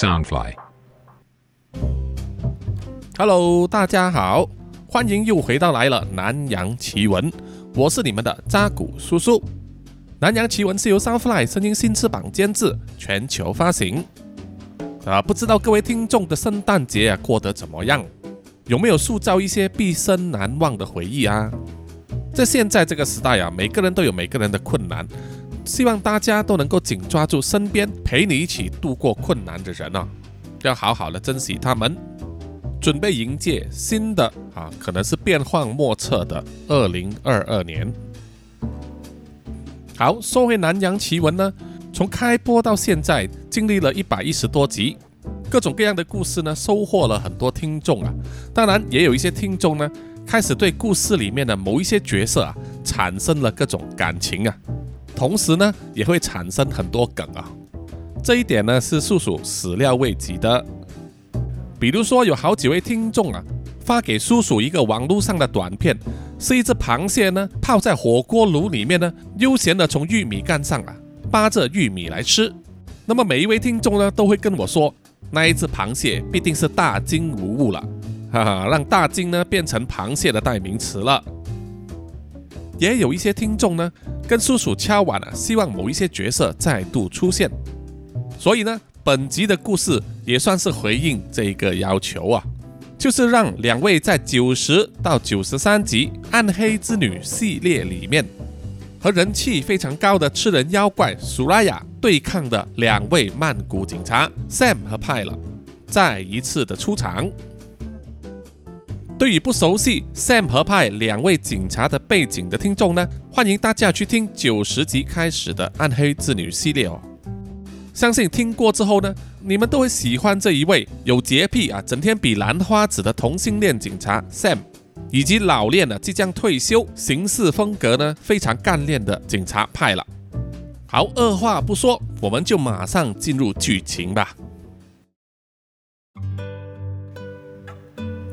Soundfly。Hello，大家好，欢迎又回到来了南洋奇闻，我是你们的扎古叔叔。南洋奇闻是由 Soundfly 声音新翅膀监制，全球发行。啊，不知道各位听众的圣诞节啊过得怎么样？有没有塑造一些毕生难忘的回忆啊？在现在这个时代啊，每个人都有每个人的困难，希望大家都能够紧抓住身边陪你一起度过困难的人啊，要好好的珍惜他们。准备迎接新的啊，可能是变幻莫测的二零二二年。好，说回南洋奇闻呢，从开播到现在，经历了一百一十多集，各种各样的故事呢，收获了很多听众啊。当然，也有一些听众呢，开始对故事里面的某一些角色啊，产生了各种感情啊，同时呢，也会产生很多梗啊。这一点呢，是叔叔始料未及的。比如说，有好几位听众啊，发给叔叔一个网络上的短片，是一只螃蟹呢泡在火锅炉里面呢，悠闲的从玉米杆上啊扒着玉米来吃。那么每一位听众呢，都会跟我说，那一只螃蟹必定是大金无误了，哈哈，让大金呢变成螃蟹的代名词了。也有一些听众呢，跟叔叔敲碗了，希望某一些角色再度出现。所以呢。本集的故事也算是回应这个要求啊，就是让两位在九十到九十三集《暗黑之女》系列里面和人气非常高的吃人妖怪苏拉雅对抗的两位曼谷警察 Sam 和派了，再一次的出场。对于不熟悉 Sam 和派两位警察的背景的听众呢，欢迎大家去听九十集开始的《暗黑之女》系列哦。相信听过之后呢，你们都会喜欢这一位有洁癖啊，整天比兰花指的同性恋警察 Sam，以及老练的即将退休、行事风格呢非常干练的警察派了。好，二话不说，我们就马上进入剧情吧。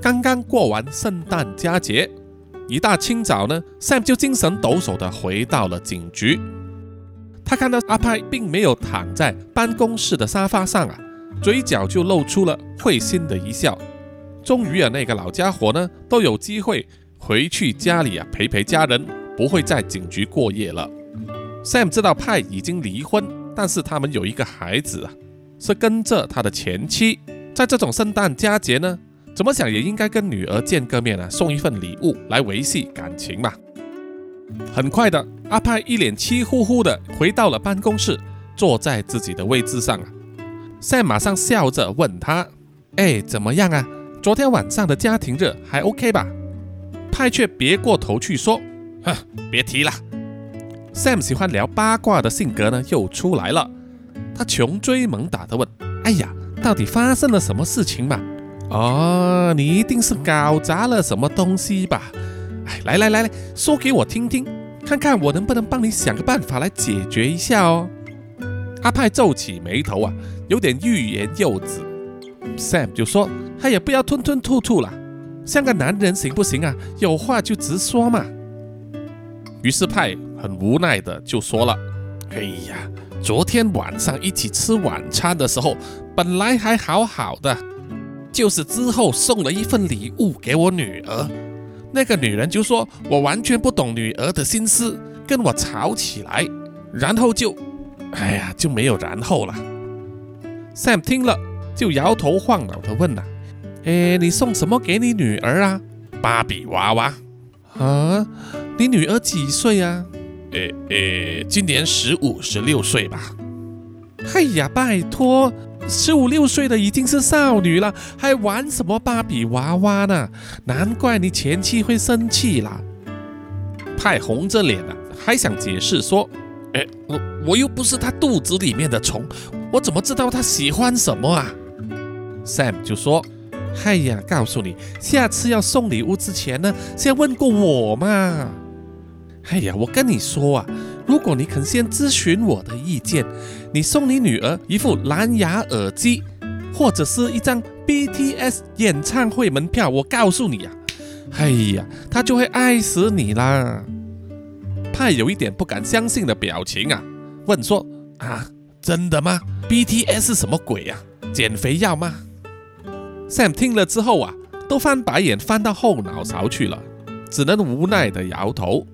刚刚过完圣诞佳节，一大清早呢，Sam 就精神抖擞地回到了警局。他看到阿派并没有躺在办公室的沙发上啊，嘴角就露出了会心的一笑。终于啊，那个老家伙呢都有机会回去家里啊陪陪家人，不会在警局过夜了。Sam 知道派已经离婚，但是他们有一个孩子啊，是跟着他的前妻。在这种圣诞佳节呢，怎么想也应该跟女儿见个面啊，送一份礼物来维系感情嘛。很快的，阿派一脸气呼呼的回到了办公室，坐在自己的位置上啊。Sam 马上笑着问他：“哎，怎么样啊？昨天晚上的家庭日还 OK 吧？”派却别过头去说：“哼，别提了。”Sam 喜欢聊八卦的性格呢又出来了，他穷追猛打的问：“哎呀，到底发生了什么事情嘛？哦，你一定是搞砸了什么东西吧？”哎，来来来来说给我听听，看看我能不能帮你想个办法来解决一下哦。阿派皱起眉头啊，有点欲言又止。Sam 就说：“他也，不要吞吞吐吐了，像个男人行不行啊？有话就直说嘛。”于是派很无奈的就说了：“哎呀，昨天晚上一起吃晚餐的时候，本来还好好的，就是之后送了一份礼物给我女儿。”那个女人就说：“我完全不懂女儿的心思，跟我吵起来，然后就，哎呀，就没有然后了。”Sam 听了就摇头晃脑的问了：“哎，你送什么给你女儿啊？芭比娃娃？啊？你女儿几岁啊？诶诶，今年十五、十六岁吧。哎呀，拜托！”十五六岁的已经是少女了，还玩什么芭比娃娃呢？难怪你前妻会生气啦！派红着脸啊，还想解释说：“哎，我我又不是他肚子里面的虫，我怎么知道他喜欢什么啊？”Sam 就说：“哎呀，告诉你，下次要送礼物之前呢，先问过我嘛。哎呀，我跟你说啊。”如果你肯先咨询我的意见，你送你女儿一副蓝牙耳机，或者是一张 BTS 演唱会门票，我告诉你啊，哎呀，她就会爱死你啦！派有一点不敢相信的表情啊，问说：啊，真的吗？BTS 是什么鬼呀？减肥药吗？Sam 听了之后啊，都翻白眼翻到后脑勺去了，只能无奈的摇头。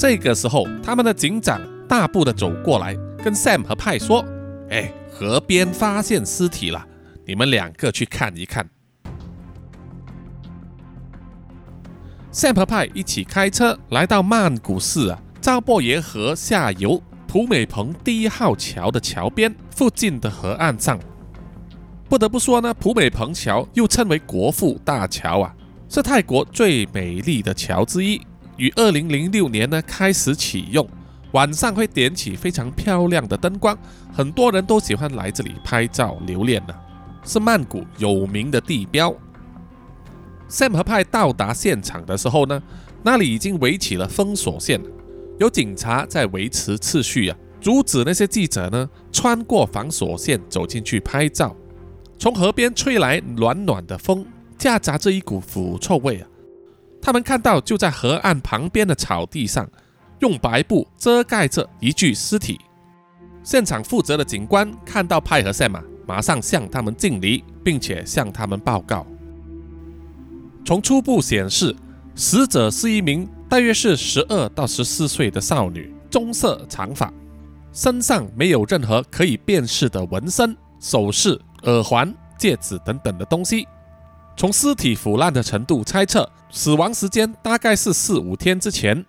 这个时候，他们的警长大步的走过来，跟 Sam 和派说：“哎，河边发现尸体了，你们两个去看一看。” Sam 和派一起开车来到曼谷市啊，昭博耶河下游普美蓬第一号桥的桥边附近的河岸上。不得不说呢，普美蓬桥又称为国父大桥啊，是泰国最美丽的桥之一。于二零零六年呢开始启用，晚上会点起非常漂亮的灯光，很多人都喜欢来这里拍照留念呢，是曼谷有名的地标。Sam 和派到达现场的时候呢，那里已经围起了封锁线，有警察在维持秩序啊，阻止那些记者呢穿过防锁线走进去拍照。从河边吹来暖暖的风，夹杂着一股腐臭味啊。他们看到就在河岸旁边的草地上，用白布遮盖着一具尸体。现场负责的警官看到派和赛马，马上向他们敬礼，并且向他们报告。从初步显示，死者是一名大约是十二到十四岁的少女，棕色长发，身上没有任何可以辨识的纹身、首饰、耳环、戒指等等的东西。从尸体腐烂的程度猜测，死亡时间大概是四五天之前。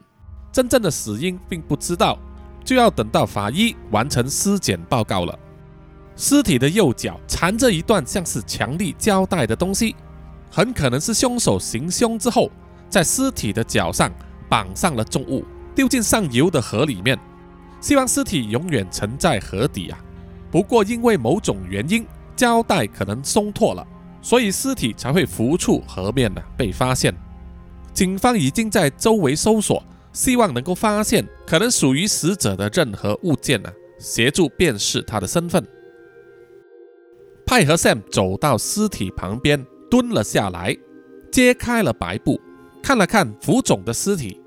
真正的死因并不知道，就要等到法医完成尸检报告了。尸体的右脚缠着一段像是强力胶带的东西。很可能是凶手行凶之后，在尸体的脚上绑上了重物，丢进上游的河里面，希望尸体永远沉在河底啊。不过因为某种原因，胶带可能松脱了，所以尸体才会浮出河面呢，被发现。警方已经在周围搜索，希望能够发现可能属于死者的任何物件呢，协助辨识他的身份。派和 Sam 走到尸体旁边。蹲了下来，揭开了白布，看了看浮肿的尸体。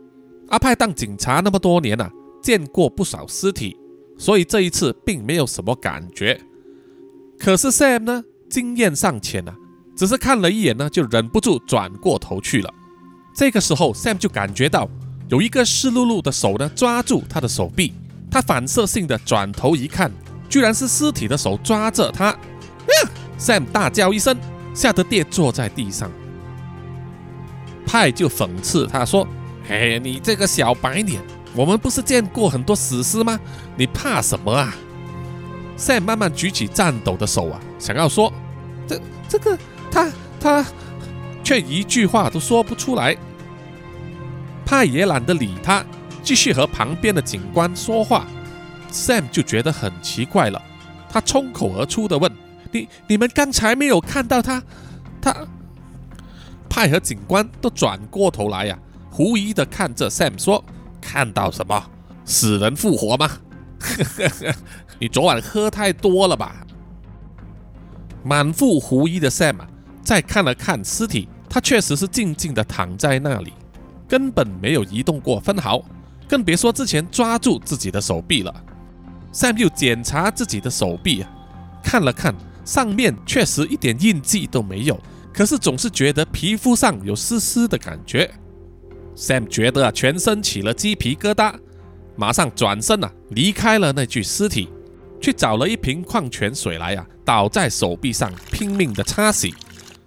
阿派当警察那么多年了，见过不少尸体，所以这一次并没有什么感觉。可是 Sam 呢，经验尚浅啊，只是看了一眼呢，就忍不住转过头去了。这个时候，Sam 就感觉到有一个湿漉漉的手呢，抓住他的手臂。他反射性的转头一看，居然是尸体的手抓着他。Sam 大叫一声。吓得跌坐在地上，派就讽刺他说：“嘿，你这个小白脸，我们不是见过很多死尸吗？你怕什么啊？”Sam 慢慢举起颤抖的手啊，想要说：“这这个他他”，却一句话都说不出来。派也懒得理他，继续和旁边的警官说话。Sam 就觉得很奇怪了，他冲口而出的问。你你们刚才没有看到他，他派和警官都转过头来呀，狐疑的看着 Sam 说：“看到什么？死人复活吗？呵呵呵你昨晚喝太多了吧？”满腹狐疑的 Sam，再看了看尸体，他确实是静静地躺在那里，根本没有移动过分毫，更别说之前抓住自己的手臂了。Sam 又检查自己的手臂啊，看了看。上面确实一点印记都没有，可是总是觉得皮肤上有丝丝的感觉。Sam 觉得啊，全身起了鸡皮疙瘩，马上转身啊，离开了那具尸体，去找了一瓶矿泉水来啊，倒在手臂上拼命的擦洗，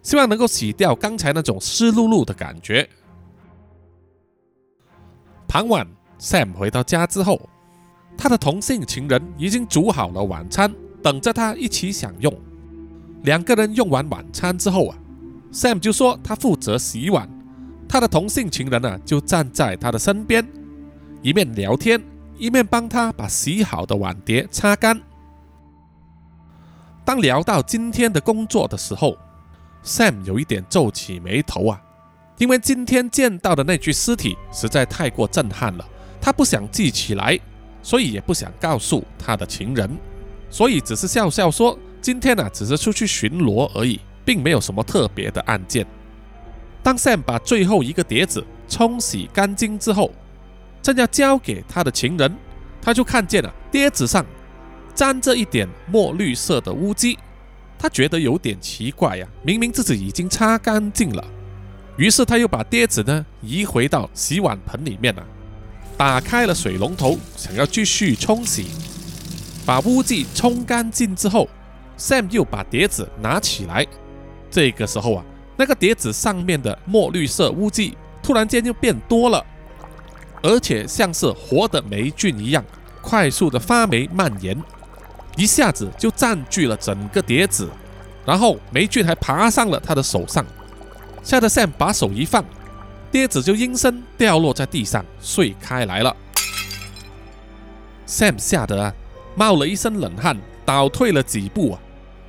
希望能够洗掉刚才那种湿漉漉的感觉。傍晚，Sam 回到家之后，他的同性情人已经煮好了晚餐，等着他一起享用。两个人用完晚餐之后啊，Sam 就说他负责洗碗，他的同性情人呢就站在他的身边，一面聊天，一面帮他把洗好的碗碟擦干。当聊到今天的工作的时候，Sam 有一点皱起眉头啊，因为今天见到的那具尸体实在太过震撼了，他不想记起来，所以也不想告诉他的情人，所以只是笑笑说。今天呢，只是出去巡逻而已，并没有什么特别的案件。当 Sam 把最后一个碟子冲洗干净之后，正要交给他的情人，他就看见了碟子上沾着一点墨绿色的污迹，他觉得有点奇怪呀，明明自己已经擦干净了。于是他又把碟子呢移回到洗碗盆里面了，打开了水龙头，想要继续冲洗。把污迹冲干净之后，Sam 又把碟子拿起来。这个时候啊，那个碟子上面的墨绿色污迹突然间就变多了，而且像是活的霉菌一样，快速的发霉蔓延，一下子就占据了整个碟子，然后霉菌还爬上了他的手上。吓得 Sam 把手一放，碟子就应声掉落在地上碎开来了。Sam 吓得啊冒了一身冷汗，倒退了几步啊，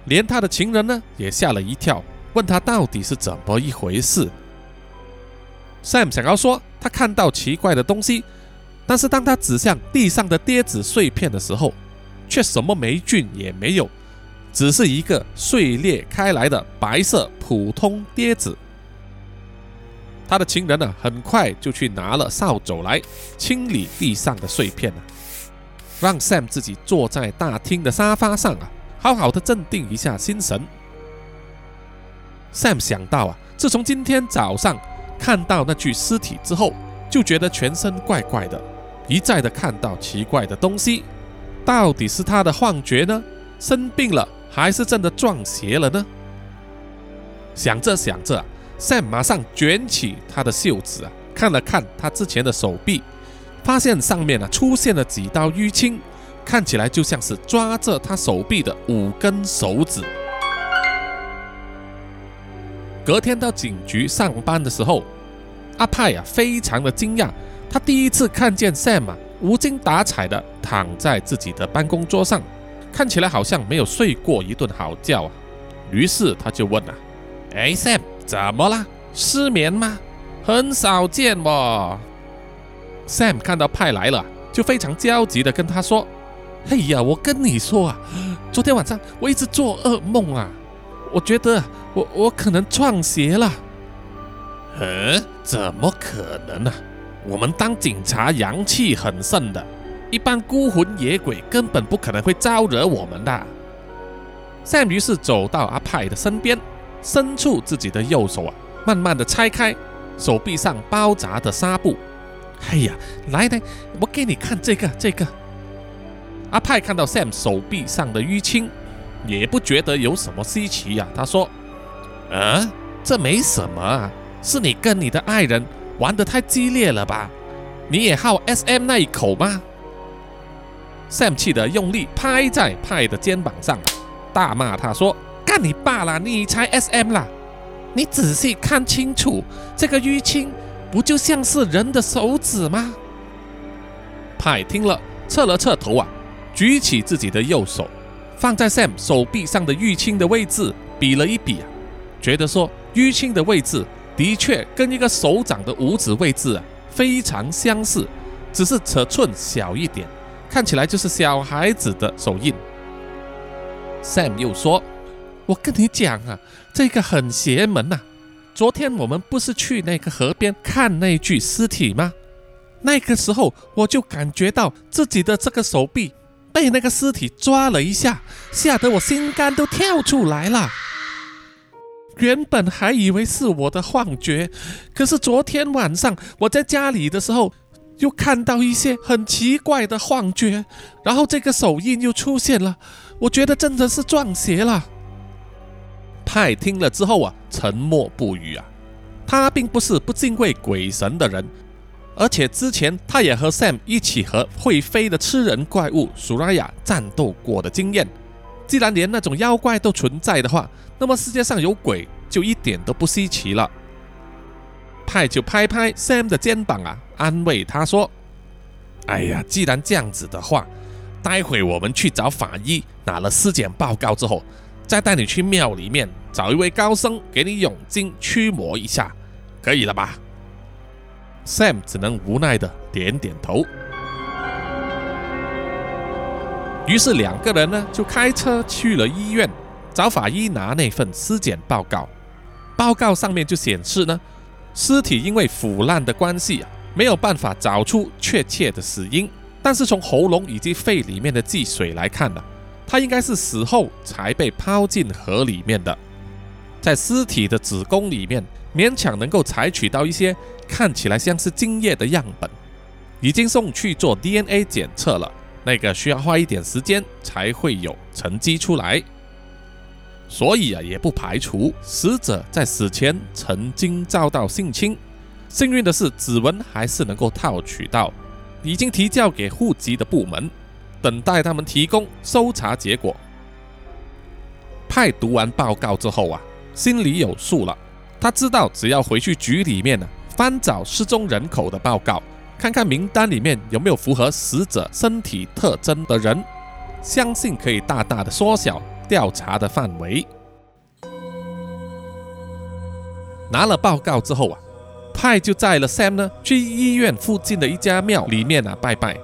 连他的情人呢也吓了一跳，问他到底是怎么一回事。Sam 想要说他看到奇怪的东西，但是当他指向地上的碟子碎片的时候，却什么霉菌也没有，只是一个碎裂开来的白色普通碟子。他的情人呢，很快就去拿了扫帚来清理地上的碎片呢，让 Sam 自己坐在大厅的沙发上啊，好好的镇定一下心神。Sam 想到啊，自从今天早上看到那具尸体之后，就觉得全身怪怪的，一再的看到奇怪的东西，到底是他的幻觉呢？生病了还是真的撞邪了呢？想着想着。Sam 马上卷起他的袖子啊，看了看他之前的手臂，发现上面啊出现了几道淤青，看起来就像是抓着他手臂的五根手指。隔天到警局上班的时候，阿派啊非常的惊讶，他第一次看见 Sam 啊无精打采的躺在自己的办公桌上，看起来好像没有睡过一顿好觉啊。于是他就问啊：“哎，Sam。”怎么了？失眠吗？很少见哦。Sam 看到派来了，就非常焦急的跟他说：“哎呀，我跟你说啊，昨天晚上我一直做噩梦啊，我觉得我我可能撞邪了。”“嗯？怎么可能呢？我们当警察阳气很盛的，一般孤魂野鬼根本不可能会招惹我们的。”Sam 于是走到阿派的身边。伸出自己的右手啊，慢慢的拆开手臂上包扎的纱布。哎呀，来来，我给你看这个这个。阿派看到 Sam 手臂上的淤青，也不觉得有什么稀奇呀。他说：“啊，这没什么啊，是你跟你的爱人玩得太激烈了吧？你也好 SM 那一口吗？”Sam 气得用力拍在派的肩膀上，大骂他说。干你爸啦！你才 S M 啦！你仔细看清楚，这个淤青不就像是人的手指吗？派听了，侧了侧头啊，举起自己的右手，放在 Sam 手臂上的淤青的位置比了一比啊，觉得说淤青的位置的确跟一个手掌的五指位置啊非常相似，只是尺寸小一点，看起来就是小孩子的手印。Sam 又说。我跟你讲啊，这个很邪门呐！昨天我们不是去那个河边看那具尸体吗？那个时候我就感觉到自己的这个手臂被那个尸体抓了一下，吓得我心肝都跳出来了。原本还以为是我的幻觉，可是昨天晚上我在家里的时候，又看到一些很奇怪的幻觉，然后这个手印又出现了，我觉得真的是撞邪了。派听了之后啊，沉默不语啊。他并不是不敬畏鬼神的人，而且之前他也和 Sam 一起和会飞的吃人怪物苏拉雅战斗过的经验。既然连那种妖怪都存在的话，那么世界上有鬼就一点都不稀奇了。派就拍拍 Sam 的肩膀啊，安慰他说：“哎呀，既然这样子的话，待会我们去找法医拿了尸检报告之后。”再带你去庙里面找一位高僧，给你用金驱魔一下，可以了吧？Sam 只能无奈的点点头。于是两个人呢就开车去了医院，找法医拿那份尸检报告。报告上面就显示呢，尸体因为腐烂的关系啊，没有办法找出确切的死因。但是从喉咙以及肺里面的积水来看呢。他应该是死后才被抛进河里面的。在尸体的子宫里面，勉强能够采取到一些看起来像是精液的样本，已经送去做 DNA 检测了。那个需要花一点时间才会有成绩出来，所以啊，也不排除死者在死前曾经遭到性侵。幸运的是，指纹还是能够套取到，已经提交给户籍的部门，等待他们提供搜查结果。派读完报告之后啊，心里有数了，他知道只要回去局里面呢，翻找失踪人口的报告。看看名单里面有没有符合死者身体特征的人，相信可以大大的缩小调查的范围。拿了报告之后啊，派就载了 Sam 呢去医院附近的一家庙里面啊拜拜。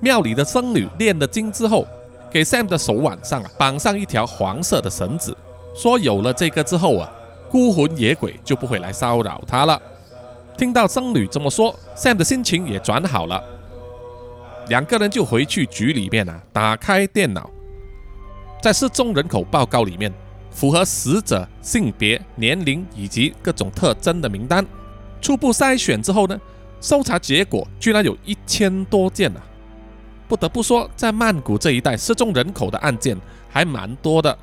庙里的僧侣念了经之后，给 Sam 的手腕上啊绑上一条黄色的绳子，说有了这个之后啊，孤魂野鬼就不会来骚扰他了。听到僧侣这么说，Sam 的心情也转好了。两个人就回去局里面啊，打开电脑，在失踪人口报告里面，符合死者性别、年龄以及各种特征的名单，初步筛选之后呢，搜查结果居然有一千多件啊！不得不说，在曼谷这一带失踪人口的案件还蛮多的。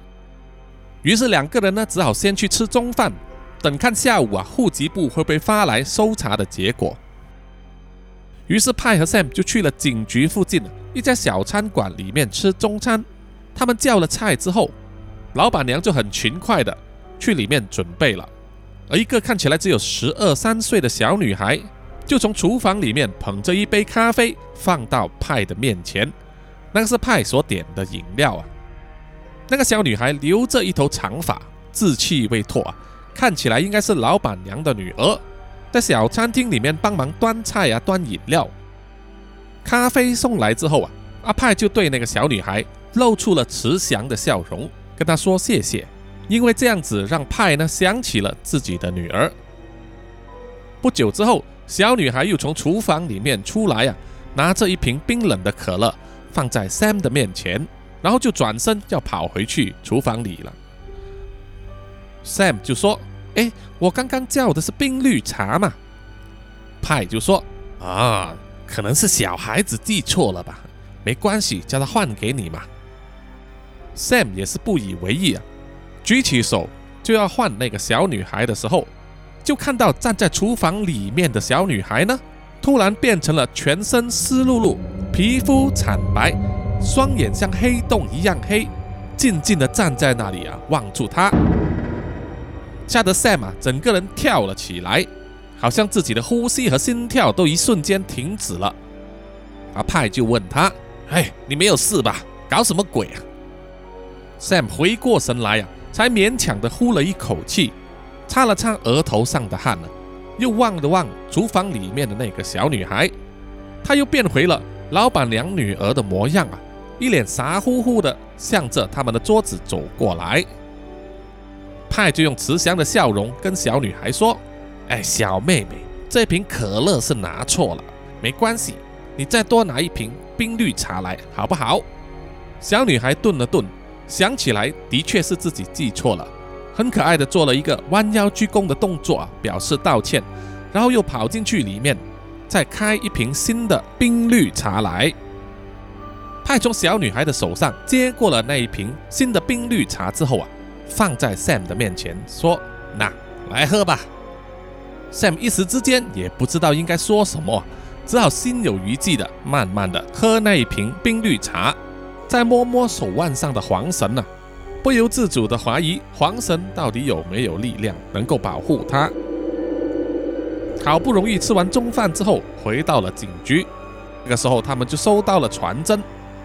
于是两个人呢，只好先去吃中饭。等看下午啊，户籍部会不会发来搜查的结果？于是派和 Sam 就去了警局附近一家小餐馆里面吃中餐。他们叫了菜之后，老板娘就很勤快的去里面准备了。而一个看起来只有十二三岁的小女孩，就从厨房里面捧着一杯咖啡放到派的面前。那个是派所点的饮料啊。那个小女孩留着一头长发，稚气未脱啊。看起来应该是老板娘的女儿，在小餐厅里面帮忙端菜啊、端饮料。咖啡送来之后啊，阿派就对那个小女孩露出了慈祥的笑容，跟他说谢谢，因为这样子让派呢想起了自己的女儿。不久之后，小女孩又从厨房里面出来啊，拿着一瓶冰冷的可乐放在 Sam 的面前，然后就转身要跑回去厨房里了。Sam 就说：“哎，我刚刚叫的是冰绿茶嘛。”派就说：“啊，可能是小孩子记错了吧，没关系，叫他换给你嘛。”Sam 也是不以为意啊，举起手就要换那个小女孩的时候，就看到站在厨房里面的小女孩呢，突然变成了全身湿漉漉、皮肤惨白、双眼像黑洞一样黑，静静的站在那里啊，望住他。吓得 Sam 啊，整个人跳了起来，好像自己的呼吸和心跳都一瞬间停止了。阿派就问他：“哎，你没有事吧？搞什么鬼啊？”Sam 回过神来呀，才勉强的呼了一口气，擦了擦额头上的汗呢，又望了望厨房里面的那个小女孩，她又变回了老板娘女儿的模样啊，一脸傻乎乎的向着他们的桌子走过来。派就用慈祥的笑容跟小女孩说：“哎，小妹妹，这瓶可乐是拿错了，没关系，你再多拿一瓶冰绿茶来，好不好？”小女孩顿了顿，想起来的确是自己记错了，很可爱的做了一个弯腰鞠躬的动作啊，表示道歉，然后又跑进去里面，再开一瓶新的冰绿茶来。派从小女孩的手上接过了那一瓶新的冰绿茶之后啊。放在 Sam 的面前，说：“那来喝吧。”Sam 一时之间也不知道应该说什么，只好心有余悸的慢慢的喝那一瓶冰绿茶，再摸摸手腕上的黄绳呢，不由自主的怀疑黄绳到底有没有力量能够保护他。好不容易吃完中饭之后，回到了警局，这个时候他们就收到了传真，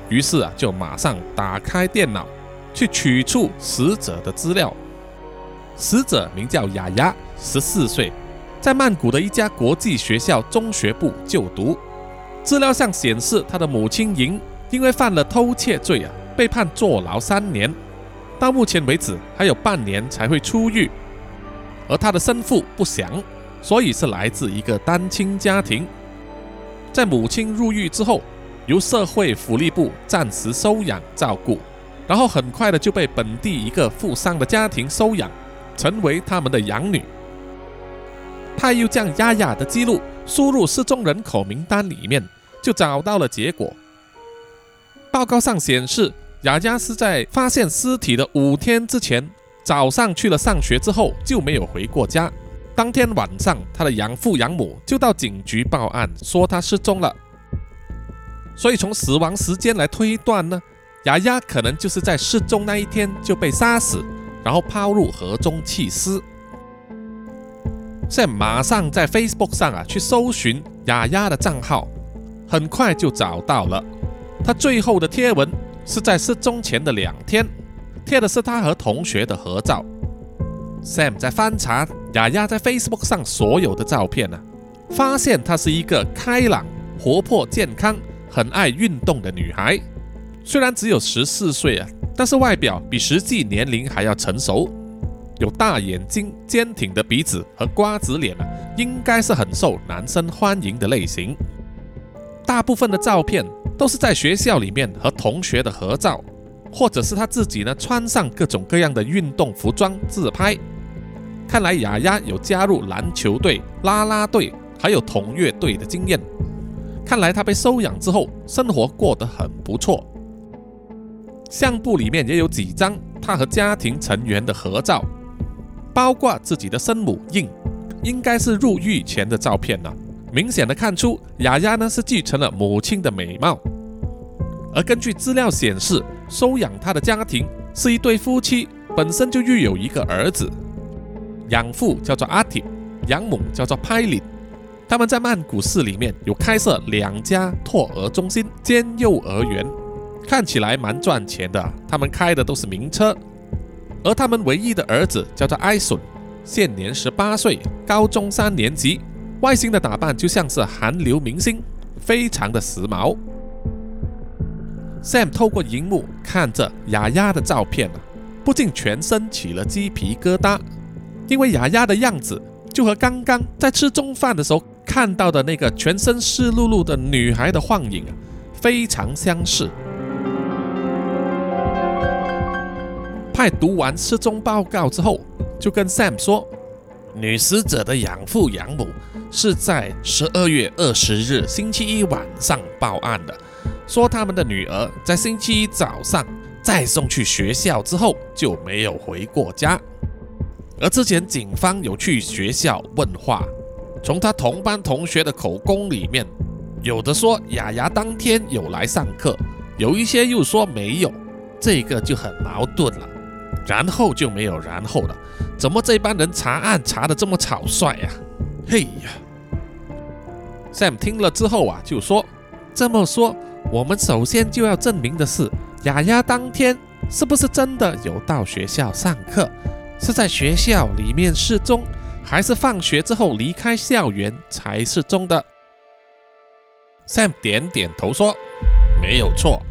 于是啊，就马上打开电脑。去取出死者的资料。死者名叫雅雅，十四岁，在曼谷的一家国际学校中学部就读。资料上显示，他的母亲莹因为犯了偷窃罪啊，被判坐牢三年，到目前为止还有半年才会出狱。而他的生父不详，所以是来自一个单亲家庭。在母亲入狱之后，由社会福利部暂时收养照顾。然后很快的就被本地一个富商的家庭收养，成为他们的养女。他又将丫丫的记录输入失踪人口名单里面，就找到了结果。报告上显示，雅雅是在发现尸体的五天之前早上去了上学之后就没有回过家。当天晚上，他的养父养母就到警局报案，说他失踪了。所以从死亡时间来推断呢，雅雅可能就是在失踪那一天就被杀死，然后抛入河中弃尸。Sam 马上在 Facebook 上啊去搜寻雅雅的账号，很快就找到了。他最后的贴文是在失踪前的两天，贴的是他和同学的合照。Sam 在翻查雅雅在 Facebook 上所有的照片呢，发现她是一个开朗、活泼、健康、很爱运动的女孩。虽然只有十四岁啊，但是外表比实际年龄还要成熟。有大眼睛、坚挺的鼻子和瓜子脸啊，应该是很受男生欢迎的类型。大部分的照片都是在学校里面和同学的合照，或者是他自己呢穿上各种各样的运动服装自拍。看来雅雅有加入篮球队、啦啦队，还有同乐队的经验。看来他被收养之后，生活过得很不错。相簿里面也有几张他和家庭成员的合照。包括自己的生母印，应该是入狱前的照片了。明显的看出，雅雅呢是继承了母亲的美貌。而根据资料显示，收养她的家庭是一对夫妻，本身就育有一个儿子。养父叫做阿铁，养母叫做派林。他们在曼谷市里面有开设两家托儿中心兼幼儿园，看起来蛮赚钱的。他们开的都是名车。而他们唯一的儿子叫做艾顺，现年十八岁，高中三年级，外形的打扮就像是韩流明星，非常的时髦。Sam 透过荧幕看着雅雅的照片啊，不禁全身起了鸡皮疙瘩，因为雅雅的样子就和刚刚在吃中饭的时候看到的那个全身湿漉漉的女孩的幻影啊，非常相似。派读完失踪报告之后，就跟 Sam 说，女死者的养父养母是在十二月二十日星期一晚上报案的，说他们的女儿在星期一早上再送去学校之后就没有回过家。而之前警方有去学校问话，从他同班同学的口供里面，有的说雅雅当天有来上课，有一些又说没有，这个就很矛盾了。然后就没有然后了，怎么这帮人查案查的这么草率呀？嘿呀！Sam 听了之后啊，就说：“这么说，我们首先就要证明的是，雅雅当天是不是真的有到学校上课？是在学校里面失踪，还是放学之后离开校园才失踪的？”Sam 点点头说：“没有错。”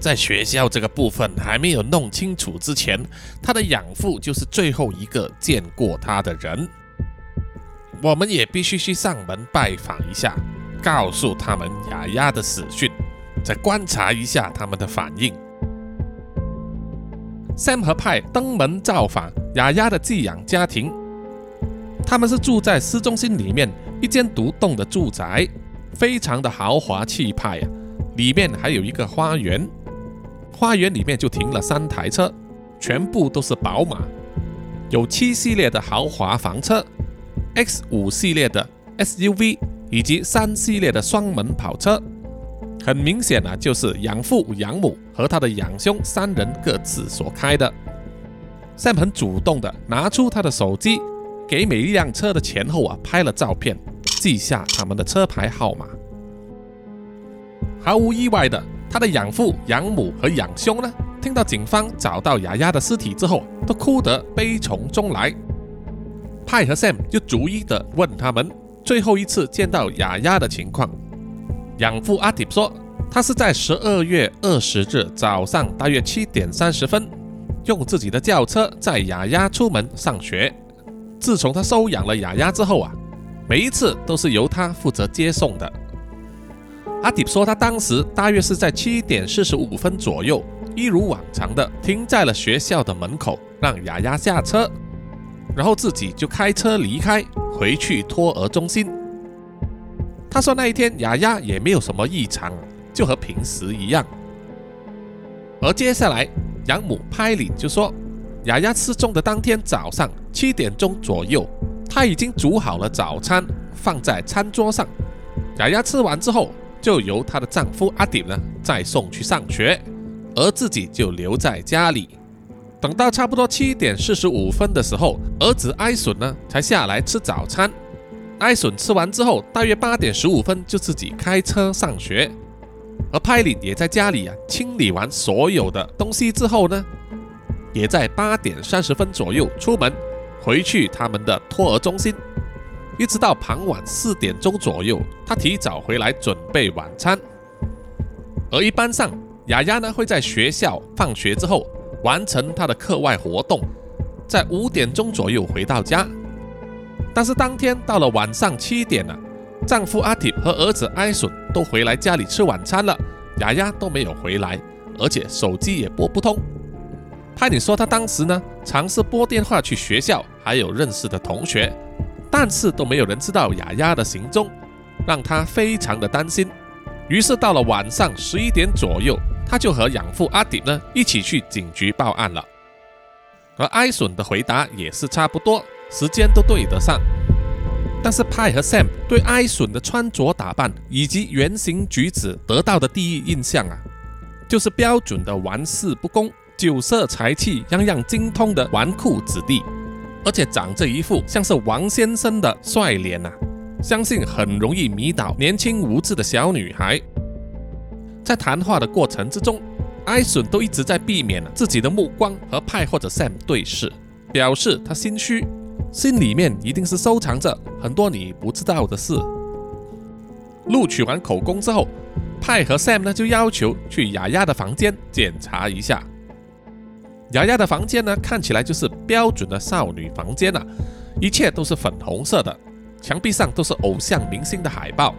在学校这个部分还没有弄清楚之前，他的养父就是最后一个见过他的人。我们也必须去上门拜访一下，告诉他们雅雅的死讯，再观察一下他们的反应。Sam 和派登门造访雅雅的寄养家庭，他们是住在市中心里面一间独栋的住宅，非常的豪华气派呀，里面还有一个花园。花园里面就停了三台车，全部都是宝马，有七系列的豪华房车，X 五系列的 SUV，以及三系列的双门跑车。很明显啊，就是养父、养母和他的养兄三人各自所开的。Sam 很主动的拿出他的手机，给每一辆车的前后啊拍了照片，记下他们的车牌号码。毫无意外的。他的养父、养母和养兄呢？听到警方找到雅雅的尸体之后，都哭得悲从中来。派和 Sam 就逐一的问他们最后一次见到雅雅的情况。养父阿迪说，他是在十二月二十日早上大约七点三十分，用自己的轿车载雅雅出门上学。自从他收养了雅雅之后啊，每一次都是由他负责接送的。阿迪说，他当时大约是在七点四十五分左右一如往常的停在了学校的门口，让雅雅下车，然后自己就开车离开，回去托儿中心。他说那一天雅雅也没有什么异常，就和平时一样。而接下来养母拍里就说，雅雅失踪的当天早上七点钟左右，她已经煮好了早餐，放在餐桌上。雅雅吃完之后，就由她的丈夫阿迪呢再送去上学，而自己就留在家里。等到差不多七点四十五分的时候，儿子艾笋呢才下来吃早餐。艾笋吃完之后，大约八点十五分就自己开车上学，而派林也在家里啊清理完所有的东西之后呢，也在八点三十分左右出门回去他们的托儿中心。一直到傍晚四点钟左右，他提早回来准备晚餐。而一般上，雅雅呢会在学校放学之后完成她的课外活动，在五点钟左右回到家。但是当天到了晚上七点了，丈夫阿提和儿子艾笋都回来家里吃晚餐了，雅雅都没有回来，而且手机也拨不通。派里说他当时呢尝试拨电话去学校，还有认识的同学。但是都没有人知道雅雅的行踪，让他非常的担心。于是到了晚上十一点左右，他就和养父阿迪呢一起去警局报案了。而艾笋的回答也是差不多，时间都对得上。但是派和 Sam 对艾笋的穿着打扮以及言行举止得到的第一印象啊，就是标准的玩世不恭、酒色财气样样精通的纨绔子弟。而且长着一副像是王先生的帅脸呐，相信很容易迷倒年轻无知的小女孩。在谈话的过程之中，艾笋都一直在避免自己的目光和派或者 Sam 对视，表示他心虚，心里面一定是收藏着很多你不知道的事。录取完口供之后，派和 Sam 呢就要求去雅雅的房间检查一下。雅雅的房间呢，看起来就是标准的少女房间啊，一切都是粉红色的，墙壁上都是偶像明星的海报，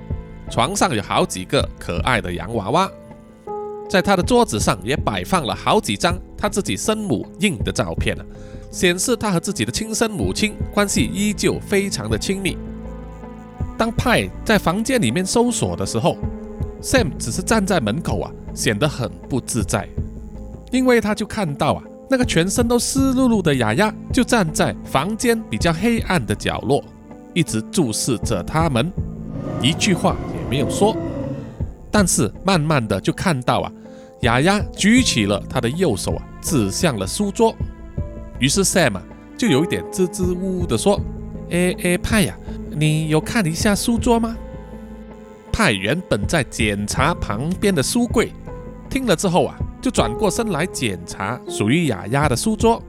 床上有好几个可爱的洋娃娃，在他的桌子上也摆放了好几张他自己生母印的照片啊，显示他和自己的亲生母亲关系依旧非常的亲密。当派在房间里面搜索的时候，Sam 只是站在门口啊，显得很不自在，因为他就看到啊。那个全身都湿漉漉的雅雅就站在房间比较黑暗的角落，一直注视着他们，一句话也没有说。但是慢慢的就看到啊，雅雅举起了他的右手啊，指向了书桌。于是 Sam 就有一点支支吾吾的说：“哎哎，派呀，你有看一下书桌吗？”派原本在检查旁边的书柜，听了之后啊。就转过身来检查属于雅雅的书桌。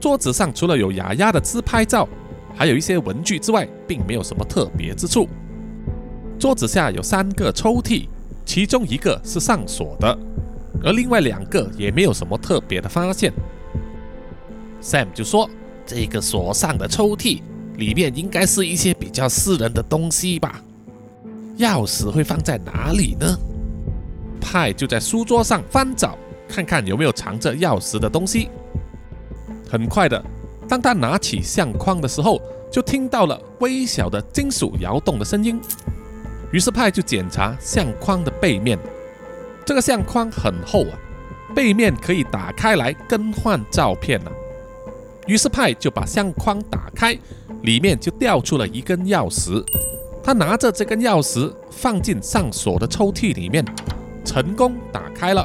桌子上除了有雅雅的自拍照，还有一些文具之外，并没有什么特别之处。桌子下有三个抽屉，其中一个是上锁的，而另外两个也没有什么特别的发现。Sam 就说：“这个锁上的抽屉里面应该是一些比较私人的东西吧？钥匙会放在哪里呢？”派就在书桌上翻找，看看有没有藏着钥匙的东西。很快的，当他拿起相框的时候，就听到了微小的金属摇动的声音。于是派就检查相框的背面，这个相框很厚啊，背面可以打开来更换照片了。于是派就把相框打开，里面就掉出了一根钥匙。他拿着这根钥匙放进上锁的抽屉里面。成功打开了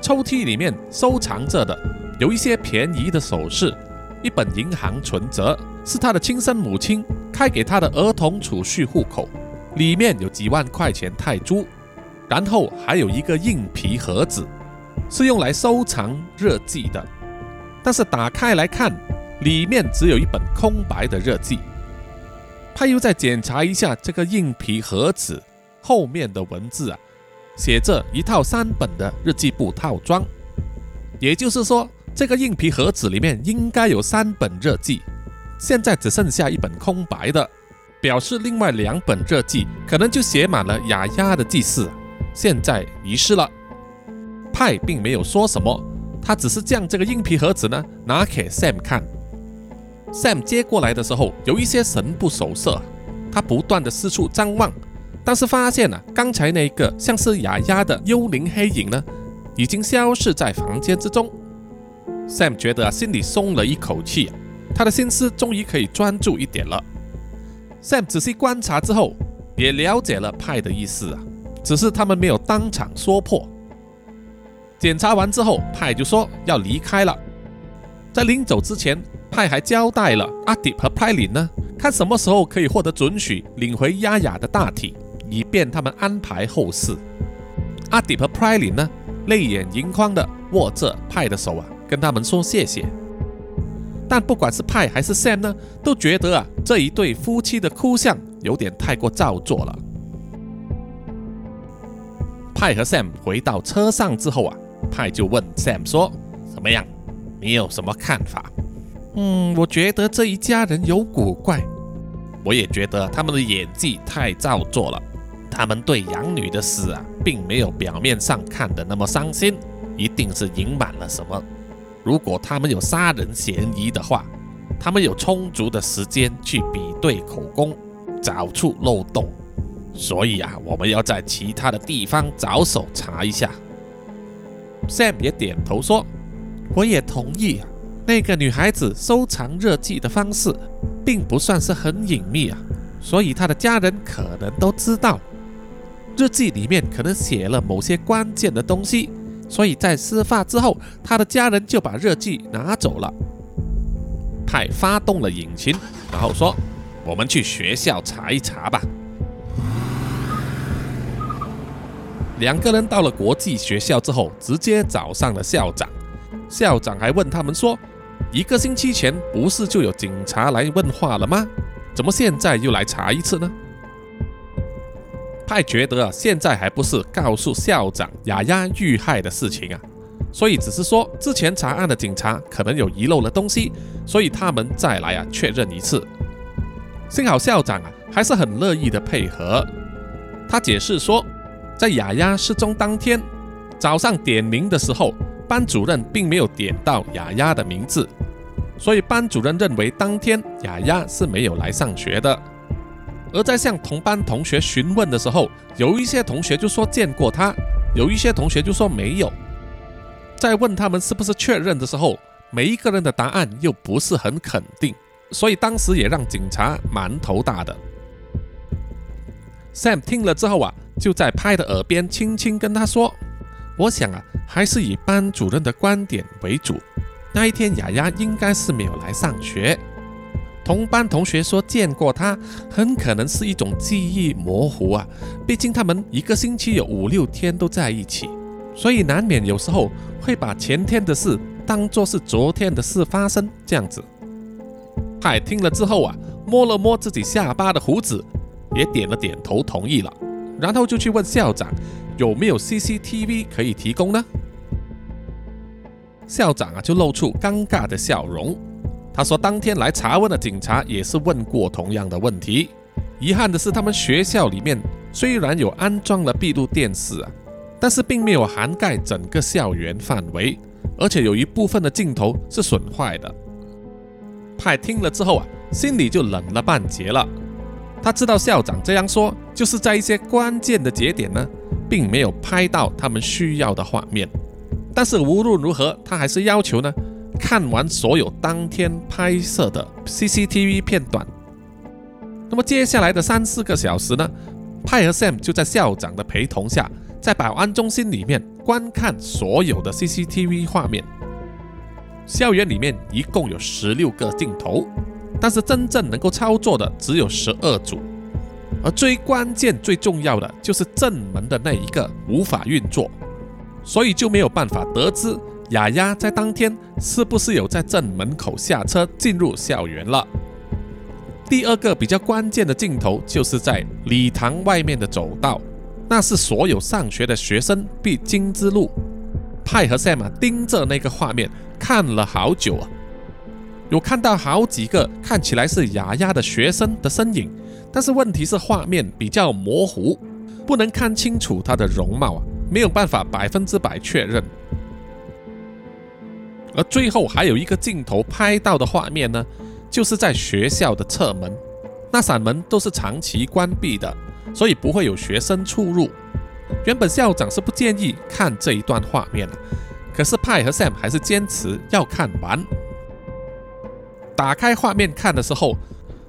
抽屉，里面收藏着的有一些便宜的首饰，一本银行存折，是他的亲生母亲开给他的儿童储蓄户口，里面有几万块钱泰铢，然后还有一个硬皮盒子，是用来收藏日记的，但是打开来看，里面只有一本空白的日记。他又再检查一下这个硬皮盒子后面的文字啊。写着一套三本的日记簿套装，也就是说，这个硬皮盒子里面应该有三本日记，现在只剩下一本空白的，表示另外两本日记可能就写满了雅雅的记事，现在遗失了。派并没有说什么，他只是将这个硬皮盒子呢拿给 Sam 看。Sam 接过来的时候，有一些神不守舍，他不断的四处张望，但是发现啊，刚才那个像是雅雅的幽灵黑影呢，已经消失在房间之中。Sam 觉得心里松了一口气，他的心思终于可以专注一点了。Sam 仔细观察之后，也了解了派的意思啊，只是他们没有当场说破。检查完之后，派就说要离开了。在临走之前，派还交代了阿迪和派林呢，看什么时候可以获得准许领回亚雅的大体，以便他们安排后事。阿迪和派林呢，泪眼盈眶的握着派的手啊，跟他们说谢谢。但不管是派还是 Sam 呢，都觉得啊，这一对夫妻的哭相有点太过造作了。派和 Sam 回到车上之后啊。派就问 Sam 说：“怎么样？你有什么看法？”“嗯，我觉得这一家人有古怪。我也觉得他们的演技太造作了。他们对养女的死啊，并没有表面上看的那么伤心，一定是隐瞒了什么。如果他们有杀人嫌疑的话，他们有充足的时间去比对口供，找出漏洞。所以啊，我们要在其他的地方着手查一下。” Sam 也点头说：“我也同意啊。那个女孩子收藏日记的方式，并不算是很隐秘啊，所以她的家人可能都知道。日记里面可能写了某些关键的东西，所以在事发之后，他的家人就把日记拿走了。”派发动了引擎，然后说：“我们去学校查一查吧。”两个人到了国际学校之后，直接找上了校长。校长还问他们说：“一个星期前不是就有警察来问话了吗？怎么现在又来查一次呢？”派觉得，现在还不是告诉校长雅雅遇害的事情啊，所以只是说之前查案的警察可能有遗漏了东西，所以他们再来啊确认一次。幸好校长啊还是很乐意的配合，他解释说。在雅雅失踪当天早上点名的时候，班主任并没有点到雅雅的名字，所以班主任认为当天雅雅是没有来上学的。而在向同班同学询问的时候，有一些同学就说见过他，有一些同学就说没有。在问他们是不是确认的时候，每一个人的答案又不是很肯定，所以当时也让警察蛮头大的。Sam 听了之后啊。就在派的耳边轻轻跟他说：“我想啊，还是以班主任的观点为主。那一天雅雅应该是没有来上学，同班同学说见过他，很可能是一种记忆模糊啊。毕竟他们一个星期有五六天都在一起，所以难免有时候会把前天的事当作是昨天的事发生这样子。”海听了之后啊，摸了摸自己下巴的胡子，也点了点头同意了。然后就去问校长有没有 CCTV 可以提供呢？校长啊就露出尴尬的笑容，他说当天来查问的警察也是问过同样的问题。遗憾的是，他们学校里面虽然有安装了闭路电视啊，但是并没有涵盖整个校园范围，而且有一部分的镜头是损坏的。派听了之后啊，心里就冷了半截了。他知道校长这样说，就是在一些关键的节点呢，并没有拍到他们需要的画面。但是无论如何，他还是要求呢，看完所有当天拍摄的 CCTV 片段。那么接下来的三四个小时呢，派和 Sam 就在校长的陪同下，在保安中心里面观看所有的 CCTV 画面。校园里面一共有十六个镜头。但是真正能够操作的只有十二组，而最关键、最重要的就是正门的那一个无法运作，所以就没有办法得知雅雅在当天是不是有在正门口下车进入校园了。第二个比较关键的镜头就是在礼堂外面的走道，那是所有上学的学生必经之路。派和赛马盯着那个画面看了好久啊。有看到好几个看起来是雅雅的学生的身影，但是问题是画面比较模糊，不能看清楚她的容貌啊，没有办法百分之百确认。而最后还有一个镜头拍到的画面呢，就是在学校的侧门，那扇门都是长期关闭的，所以不会有学生出入。原本校长是不建议看这一段画面的，可是派和 Sam 还是坚持要看完。打开画面看的时候，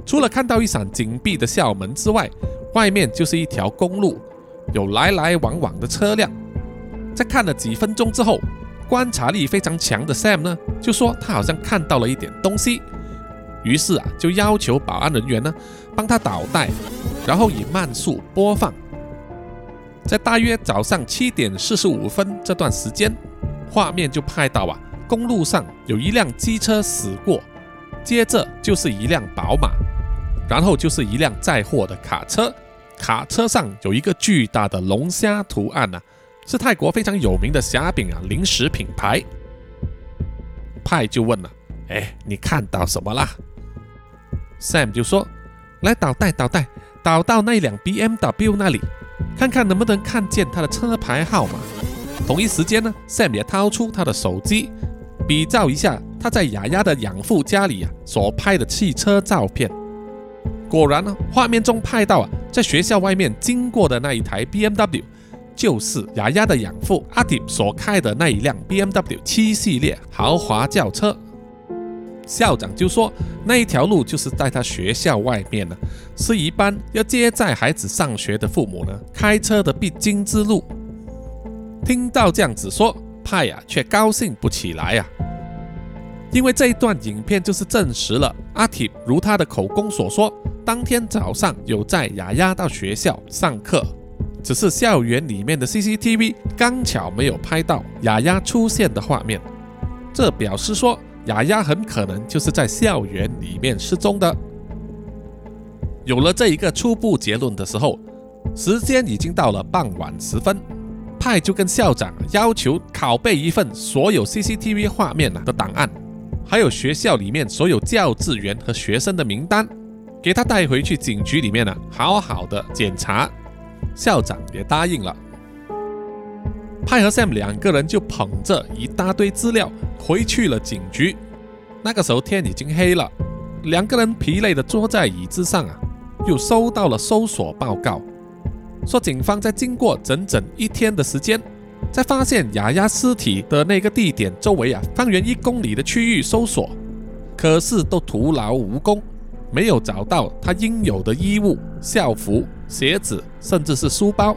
除了看到一扇紧闭的校门之外，外面就是一条公路，有来来往往的车辆。在看了几分钟之后，观察力非常强的 Sam 呢，就说他好像看到了一点东西，于是啊，就要求保安人员呢帮他导带，然后以慢速播放。在大约早上七点四十五分这段时间，画面就拍到啊，公路上有一辆机车驶过，接着就是一辆宝马，然后就是一辆载货的卡车，卡车上有一个巨大的龙虾图案呢。是泰国非常有名的虾饼啊，零食品牌。派就问了：“哎，你看到什么啦？”Sam 就说：“来导带，导带，导到那辆 BMW 那里，看看能不能看见他的车牌号码。”同一时间呢，Sam 也掏出他的手机，比照一下他在雅雅的养父家里啊所拍的汽车照片。果然呢，画面中拍到啊，在学校外面经过的那一台 BMW。就是雅雅的养父阿迪所开的那一辆 BMW 七系列豪华轿车。校长就说，那一条路就是在他学校外面呢，是一般要接载孩子上学的父母呢开车的必经之路。听到这样子说，派呀却高兴不起来呀，因为这一段影片就是证实了阿迪如他的口供所说，当天早上有载雅雅到学校上课。只是校园里面的 CCTV 刚巧没有拍到雅雅出现的画面，这表示说雅雅很可能就是在校园里面失踪的。有了这一个初步结论的时候，时间已经到了傍晚时分，派就跟校长要求拷贝一份所有 CCTV 画面的档案，还有学校里面所有教职员和学生的名单，给他带回去警局里面呢，好好的检查。校长也答应了，派和 Sam 两个人就捧着一大堆资料回去了警局。那个时候天已经黑了，两个人疲累地坐在椅子上啊，又收到了搜索报告，说警方在经过整整一天的时间，在发现雅雅尸体的那个地点周围啊，方圆一公里的区域搜索，可是都徒劳无功。没有找到他应有的衣物、校服、鞋子，甚至是书包。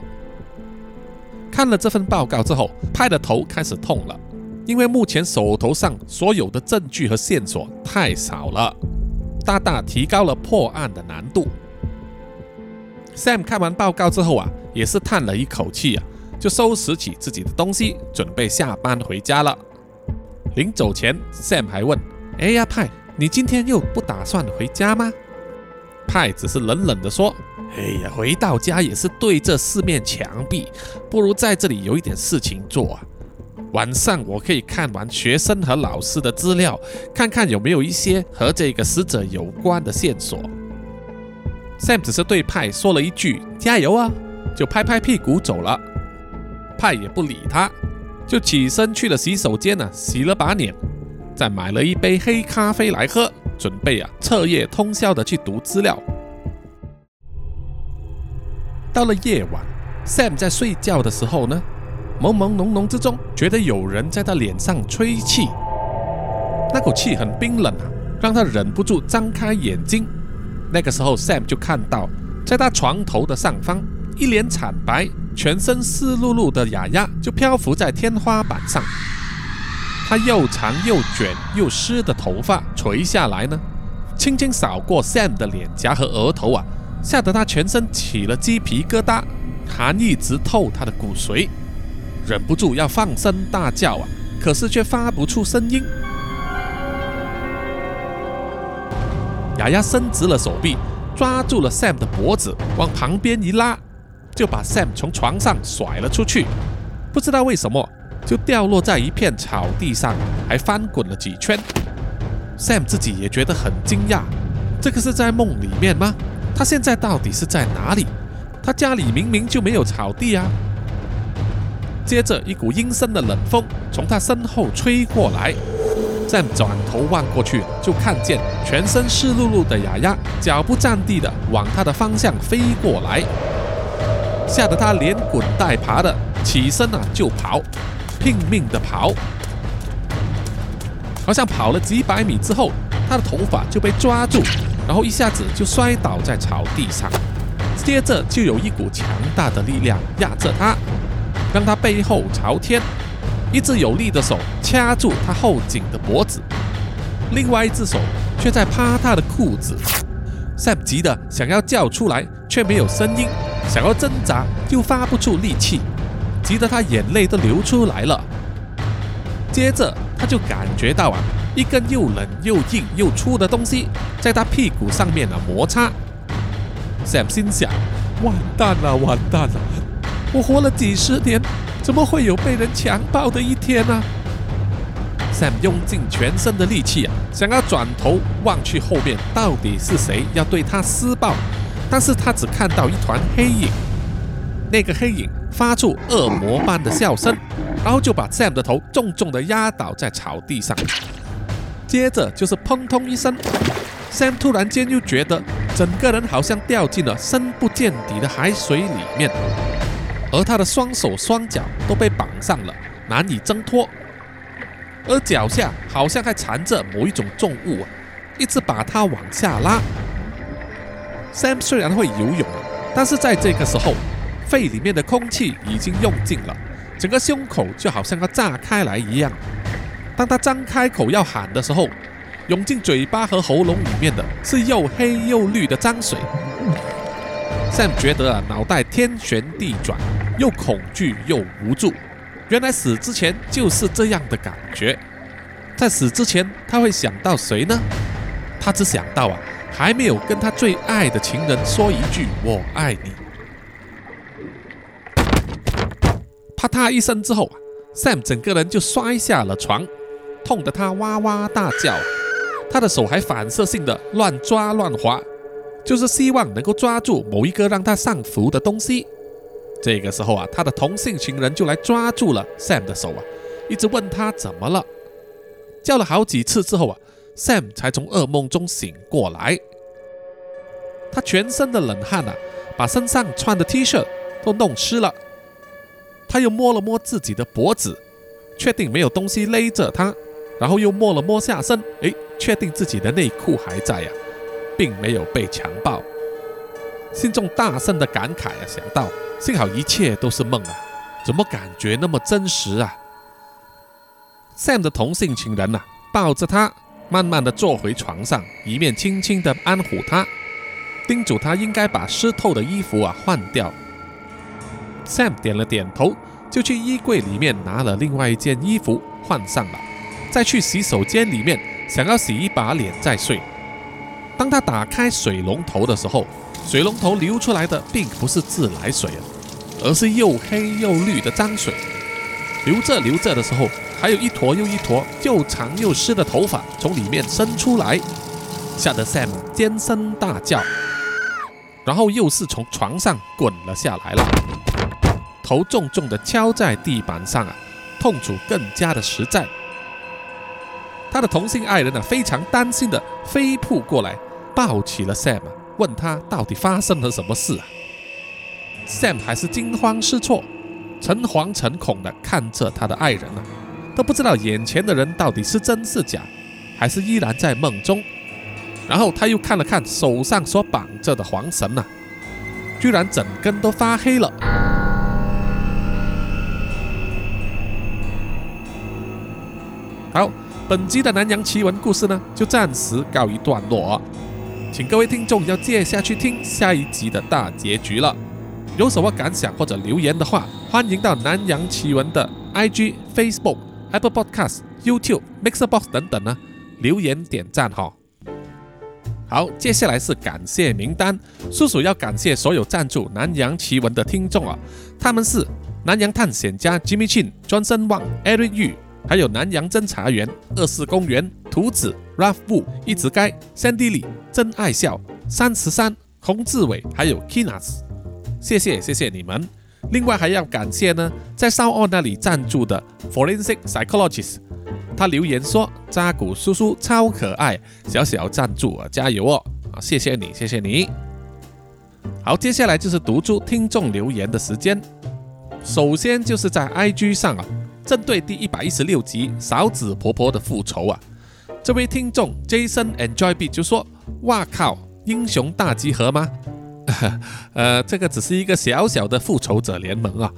看了这份报告之后，派的头开始痛了，因为目前手头上所有的证据和线索太少了，大大提高了破案的难度。Sam 看完报告之后啊，也是叹了一口气啊，就收拾起自己的东西，准备下班回家了。临走前，Sam 还问：“哎呀，派。”你今天又不打算回家吗？派只是冷冷地说：“哎呀，回到家也是对着四面墙壁，不如在这里有一点事情做啊。晚上我可以看完学生和老师的资料，看看有没有一些和这个死者有关的线索。” Sam 只是对派说了一句“加油啊”，就拍拍屁股走了。派也不理他，就起身去了洗手间呢，洗了把脸。再买了一杯黑咖啡来喝，准备啊彻夜通宵的去读资料。到了夜晚，Sam 在睡觉的时候呢，朦朦胧胧之中觉得有人在他脸上吹气，那口气很冰冷啊，让他忍不住张开眼睛。那个时候，Sam 就看到在他床头的上方，一脸惨白、全身湿漉漉的雅雅就漂浮在天花板上。他又长又卷又湿的头发垂下来呢，轻轻扫过 Sam 的脸颊和额头啊，吓得他全身起了鸡皮疙瘩，寒意直透他的骨髓，忍不住要放声大叫啊，可是却发不出声音。雅雅伸直了手臂，抓住了 Sam 的脖子，往旁边一拉，就把 Sam 从床上甩了出去。不知道为什么。就掉落在一片草地上，还翻滚了几圈。Sam 自己也觉得很惊讶，这个是在梦里面吗？他现在到底是在哪里？他家里明明就没有草地啊！接着一股阴森的冷风从他身后吹过来。Sam 转头望过去，就看见全身湿漉漉的雅雅脚不沾地的往他的方向飞过来，吓得他连滚带爬的起身啊就跑，拼命的跑，好像跑了几百米之后，他的头发就被抓住，然后一下子就摔倒在草地上，接着就有一股强大的力量压着他，让他背后朝天。一只有力的手掐住他后颈的脖子，另外一只手却在扒他的裤子。Sam 急得想要叫出来，却没有声音；想要挣扎，又发不出力气，急得他眼泪都流出来了。接着，他就感觉到啊，一根又冷又硬又粗的东西在他屁股上面啊摩擦。Sam 心想：完蛋了，完蛋了！我活了几十年。怎么会有被人强暴的一天呢？Sam 用尽全身的力气啊，想要转头望去后面到底是谁要对他施暴，但是他只看到一团黑影，那个黑影发出恶魔般的笑声，然后就把 Sam 的头重重的压倒在草地上，接着就是砰通一声，Sam 突然间又觉得整个人好像掉进了深不见底的海水里面。而他的双手双脚都被绑上了，难以挣脱，而脚下好像还缠着某一种重物，一直把他往下拉。Sam 虽然会游泳，但是在这个时候，肺里面的空气已经用尽了，整个胸口就好像要炸开来一样。当他张开口要喊的时候，涌进嘴巴和喉咙里面的是又黑又绿的脏水。Sam 觉得啊，脑袋天旋地转。又恐惧又无助，原来死之前就是这样的感觉。在死之前，他会想到谁呢？他只想到啊，还没有跟他最爱的情人说一句“我爱你”。啪嗒一声之后啊，Sam 整个人就摔下了床，痛得他哇哇大叫。他的手还反射性的乱抓乱划，就是希望能够抓住某一个让他上浮的东西。这个时候啊，他的同性情人就来抓住了 Sam 的手啊，一直问他怎么了，叫了好几次之后啊，Sam 才从噩梦中醒过来。他全身的冷汗啊，把身上穿的 T 恤都弄湿了。他又摸了摸自己的脖子，确定没有东西勒着他，然后又摸了摸下身，诶，确定自己的内裤还在呀，并没有被强暴。心中大声的感慨啊，想到。幸好一切都是梦啊，怎么感觉那么真实啊？Sam 的同性情人呐，抱着他，慢慢的坐回床上，一面轻轻的安抚他，叮嘱他应该把湿透的衣服啊换掉。Sam 点了点头，就去衣柜里面拿了另外一件衣服换上了，再去洗手间里面想要洗一把脸再睡。当他打开水龙头的时候，水龙头流出来的并不是自来水啊。而是又黑又绿的脏水，流着流着的时候，还有一坨又一坨又长又湿的头发从里面伸出来，吓得 Sam 尖声大叫，然后又是从床上滚了下来了，头重重的敲在地板上啊，痛楚更加的实在。他的同性爱人呢，非常担心的飞扑过来，抱起了 Sam，问他到底发生了什么事啊？Sam 还是惊慌失措、诚惶诚恐地看着他的爱人呢，都不知道眼前的人到底是真是假，还是依然在梦中。然后他又看了看手上所绑着的黄绳呢，居然整根都发黑了。好，本集的南洋奇闻故事呢，就暂时告一段落，请各位听众要接下去听下一集的大结局了。有什么感想或者留言的话，欢迎到南洋奇闻的 IG、Facebook、Apple Podcast、YouTube、Mixerbox 等等呢留言点赞哈。好，接下来是感谢名单，叔叔要感谢所有赞助南洋奇闻的听众啊，他们是南洋探险家 Jimmy Chin、Johnson Wang、Eric Yu，还有南洋侦查员、二四公园、图子、Ralph Wu、一直该、Sandy 李、真爱笑、三十三、洪志伟，还有 Kinas。谢谢谢谢你们，另外还要感谢呢，在少奥那里赞助的 Forensic Psychologist，他留言说扎古叔叔超可爱，小小赞助啊，加油哦！啊，谢谢你，谢谢你。好，接下来就是读出听众留言的时间。首先就是在 IG 上啊，针对第一百一十六集勺子婆婆的复仇啊，这位听众 Jason Enjoyb 就说：哇靠，英雄大集合吗？呃，这个只是一个小小的复仇者联盟啊。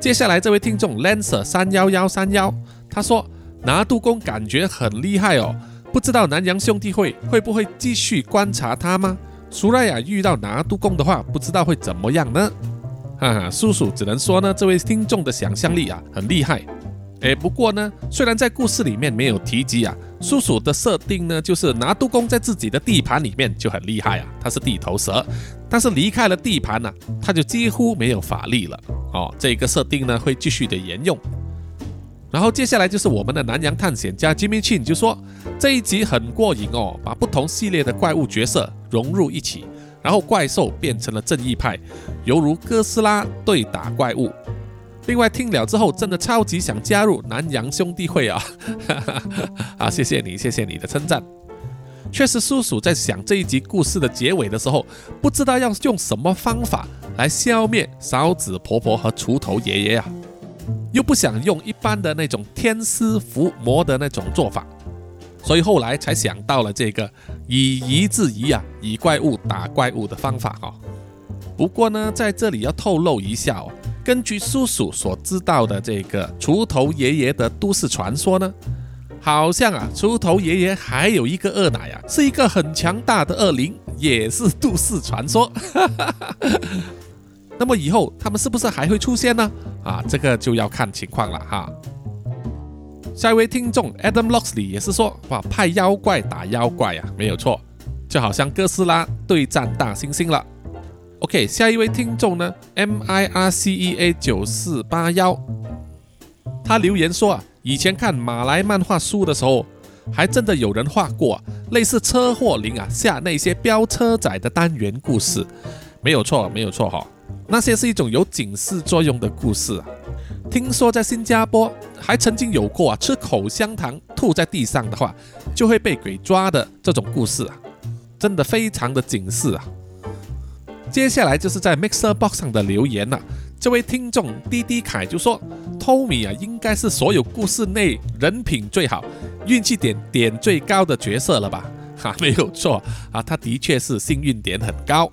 接下来这位听众 Lancer 三幺幺三幺，他说拿督公感觉很厉害哦，不知道南洋兄弟会会不会继续观察他吗？苏莱亚遇到拿督公的话，不知道会怎么样呢？啊，叔叔只能说呢，这位听众的想象力啊很厉害。哎，不过呢，虽然在故事里面没有提及啊，叔叔的设定呢，就是拿督公在自己的地盘里面就很厉害啊，他是地头蛇，但是离开了地盘呢，他就几乎没有法力了。哦，这个设定呢会继续的沿用。然后接下来就是我们的南洋探险家 Jimmy Chin 就说这一集很过瘾哦，把不同系列的怪物角色融入一起，然后怪兽变成了正义派，犹如哥斯拉对打怪物。另外听了之后，真的超级想加入南洋兄弟会啊！啊，谢谢你，谢谢你的称赞。确实，叔叔在想这一集故事的结尾的时候，不知道要用什么方法来消灭勺子婆婆和锄头爷爷啊，又不想用一般的那种天师伏魔的那种做法，所以后来才想到了这个以夷制夷啊，以怪物打怪物的方法哈。不过呢，在这里要透露一下哦。根据叔叔所知道的这个锄头爷爷的都市传说呢，好像啊，锄头爷爷还有一个二奶啊，是一个很强大的恶灵，也是都市传说。那么以后他们是不是还会出现呢？啊，这个就要看情况了哈。下一位听众 Adam Loxley 也是说，哇，派妖怪打妖怪啊，没有错，就好像哥斯拉对战大猩猩了。OK，下一位听众呢？M I R C E A 九四八幺，他留言说啊，以前看马来漫画书的时候，还真的有人画过类似车祸铃啊下那些飙车仔的单元故事，没有错，没有错哈，那些是一种有警示作用的故事啊。听说在新加坡还曾经有过啊，吃口香糖吐在地上的话就会被鬼抓的这种故事啊，真的非常的警示啊。接下来就是在 Mixer Box 上的留言了。这位听众滴滴凯就说：“Tommy 啊，应该是所有故事内人品最好、运气点点最高的角色了吧？”哈，没有错啊，他的确是幸运点很高。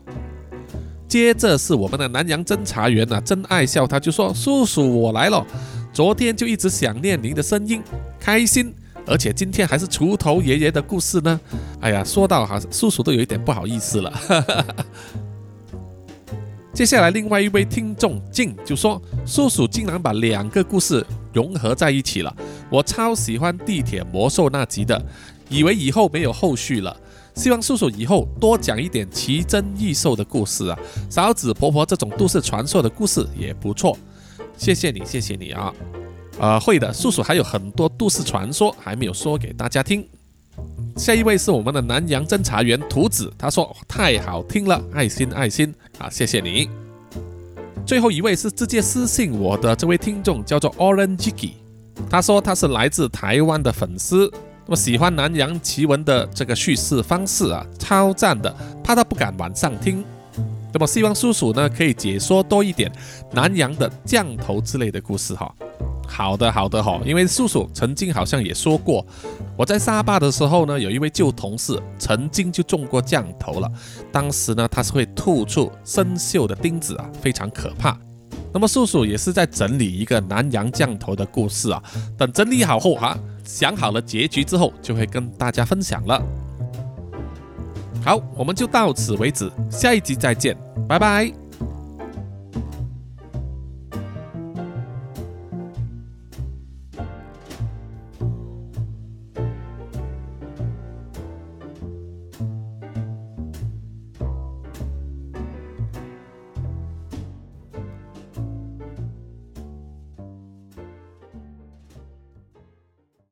接着是我们的南洋侦查员啊，真爱笑，他就说：“叔叔，我来了，昨天就一直想念您的声音，开心，而且今天还是锄头爷爷的故事呢。”哎呀，说到哈，叔叔都有一点不好意思了。接下来，另外一位听众静就说：“叔叔竟然把两个故事融合在一起了，我超喜欢地铁魔兽那集的，以为以后没有后续了。希望叔叔以后多讲一点奇珍异兽的故事啊，勺子婆婆这种都市传说的故事也不错。谢谢你，谢谢你啊！啊，会的，叔叔还有很多都市传说还没有说给大家听。”下一位是我们的南洋侦查员图子，他说太好听了，爱心爱心啊，谢谢你。最后一位是直接私信我的这位听众，叫做 Orange，他说他是来自台湾的粉丝，那么喜欢南洋奇闻的这个叙事方式啊，超赞的，怕他不敢晚上听，那么希望叔叔呢可以解说多一点南洋的降头之类的故事哈。好的，好的哈，因为叔叔曾经好像也说过，我在沙巴的时候呢，有一位旧同事曾经就中过降头了，当时呢他是会吐出生锈的钉子啊，非常可怕。那么素素也是在整理一个南洋降头的故事啊，等整理好后哈，想好了结局之后，就会跟大家分享了。好，我们就到此为止，下一集再见，拜拜。